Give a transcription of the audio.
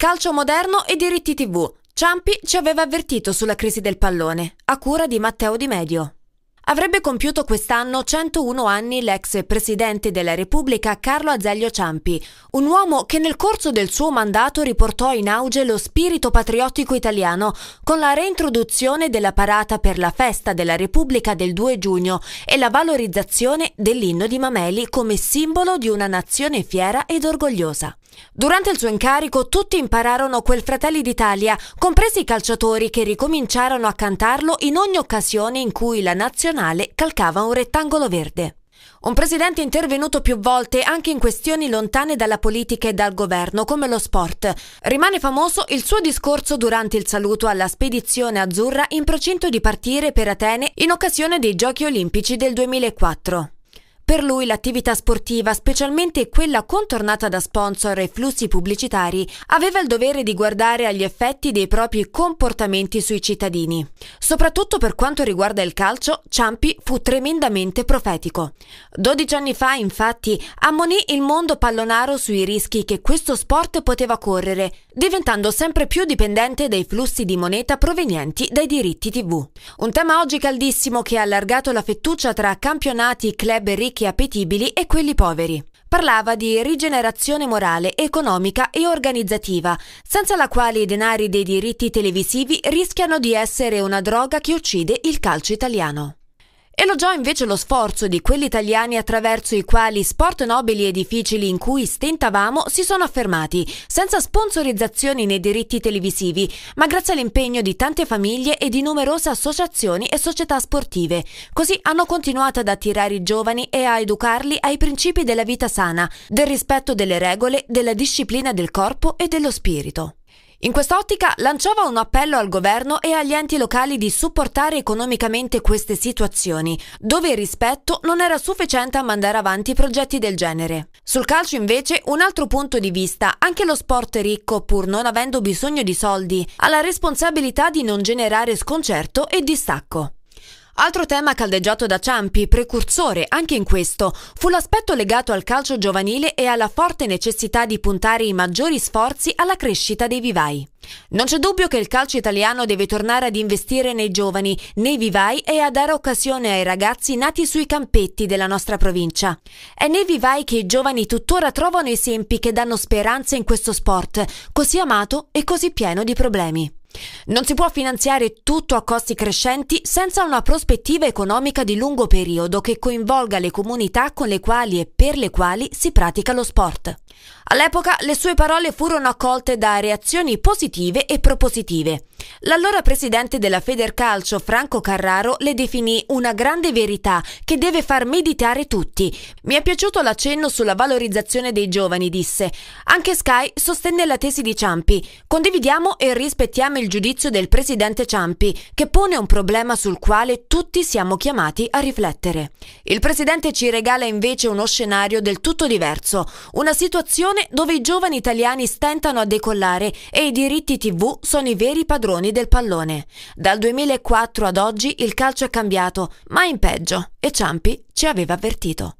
Calcio moderno e diritti TV. Ciampi ci aveva avvertito sulla crisi del pallone, a cura di Matteo Di Medio. Avrebbe compiuto quest'anno 101 anni l'ex presidente della Repubblica Carlo Azeglio Ciampi, un uomo che nel corso del suo mandato riportò in auge lo spirito patriottico italiano con la reintroduzione della parata per la festa della Repubblica del 2 giugno e la valorizzazione dell'inno di Mameli come simbolo di una nazione fiera ed orgogliosa. Durante il suo incarico tutti impararono quel Fratelli d'Italia, compresi i calciatori che ricominciarono a cantarlo in ogni occasione in cui la nazionale calcava un rettangolo verde. Un presidente intervenuto più volte anche in questioni lontane dalla politica e dal governo, come lo sport. Rimane famoso il suo discorso durante il saluto alla spedizione azzurra in procinto di partire per Atene in occasione dei Giochi olimpici del 2004. Per lui l'attività sportiva, specialmente quella contornata da sponsor e flussi pubblicitari, aveva il dovere di guardare agli effetti dei propri comportamenti sui cittadini. Soprattutto per quanto riguarda il calcio, Ciampi fu tremendamente profetico. Dodici anni fa, infatti, ammonì il mondo pallonaro sui rischi che questo sport poteva correre, diventando sempre più dipendente dai flussi di moneta provenienti dai diritti TV. Un tema oggi caldissimo che ha allargato la fettuccia tra campionati, club ricchi ricchi appetibili e quelli poveri. Parlava di rigenerazione morale, economica e organizzativa, senza la quale i denari dei diritti televisivi rischiano di essere una droga che uccide il calcio italiano. Elogiò invece lo sforzo di quelli italiani attraverso i quali sport nobili e difficili in cui stentavamo si sono affermati, senza sponsorizzazioni nei diritti televisivi, ma grazie all'impegno di tante famiglie e di numerose associazioni e società sportive. Così hanno continuato ad attirare i giovani e a educarli ai principi della vita sana, del rispetto delle regole, della disciplina del corpo e dello spirito. In quest'ottica lanciava un appello al governo e agli enti locali di supportare economicamente queste situazioni, dove il rispetto non era sufficiente a mandare avanti progetti del genere. Sul calcio invece un altro punto di vista, anche lo sport ricco, pur non avendo bisogno di soldi, ha la responsabilità di non generare sconcerto e distacco. Altro tema caldeggiato da Ciampi, precursore anche in questo, fu l'aspetto legato al calcio giovanile e alla forte necessità di puntare i maggiori sforzi alla crescita dei vivai. Non c'è dubbio che il calcio italiano deve tornare ad investire nei giovani, nei vivai e a dare occasione ai ragazzi nati sui campetti della nostra provincia. È nei vivai che i giovani tuttora trovano esempi che danno speranza in questo sport, così amato e così pieno di problemi. Non si può finanziare tutto a costi crescenti senza una prospettiva economica di lungo periodo che coinvolga le comunità con le quali e per le quali si pratica lo sport. All'epoca le sue parole furono accolte da reazioni positive e propositive. L'allora presidente della Federcalcio, Franco Carraro, le definì una grande verità che deve far meditare tutti. Mi è piaciuto l'accenno sulla valorizzazione dei giovani, disse. Anche Sky sostenne la tesi di Ciampi. Condividiamo e rispettiamo il giudizio del presidente Ciampi, che pone un problema sul quale tutti siamo chiamati a riflettere. Il presidente ci regala invece uno scenario del tutto diverso, una situazione dove i giovani italiani stentano a decollare e i diritti TV sono i veri padroni del pallone. Dal 2004 ad oggi il calcio è cambiato, ma in peggio, e Ciampi ci aveva avvertito.